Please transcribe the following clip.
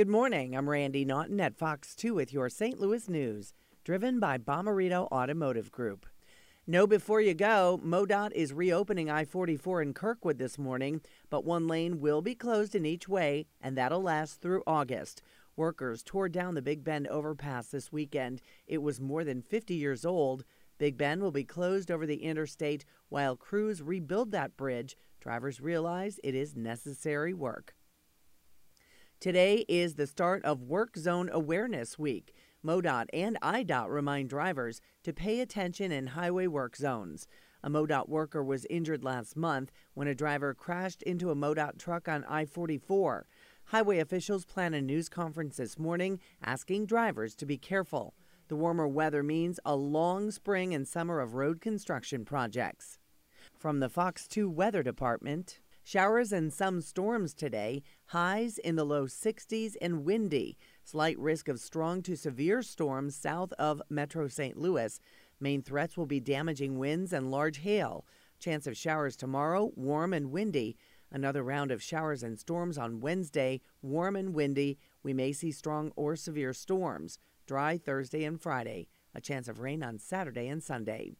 Good morning. I'm Randy Naughton at Fox 2 with your St. Louis news, driven by Bommarito Automotive Group. Know before you go, MoDOT is reopening I 44 in Kirkwood this morning, but one lane will be closed in each way, and that'll last through August. Workers tore down the Big Bend overpass this weekend. It was more than 50 years old. Big Bend will be closed over the interstate while crews rebuild that bridge. Drivers realize it is necessary work. Today is the start of Work Zone Awareness Week. MoDOT and IDOT remind drivers to pay attention in highway work zones. A MoDOT worker was injured last month when a driver crashed into a MoDOT truck on I 44. Highway officials plan a news conference this morning asking drivers to be careful. The warmer weather means a long spring and summer of road construction projects. From the Fox 2 Weather Department, Showers and some storms today, highs in the low 60s and windy. Slight risk of strong to severe storms south of Metro St. Louis. Main threats will be damaging winds and large hail. Chance of showers tomorrow, warm and windy. Another round of showers and storms on Wednesday, warm and windy. We may see strong or severe storms. Dry Thursday and Friday. A chance of rain on Saturday and Sunday.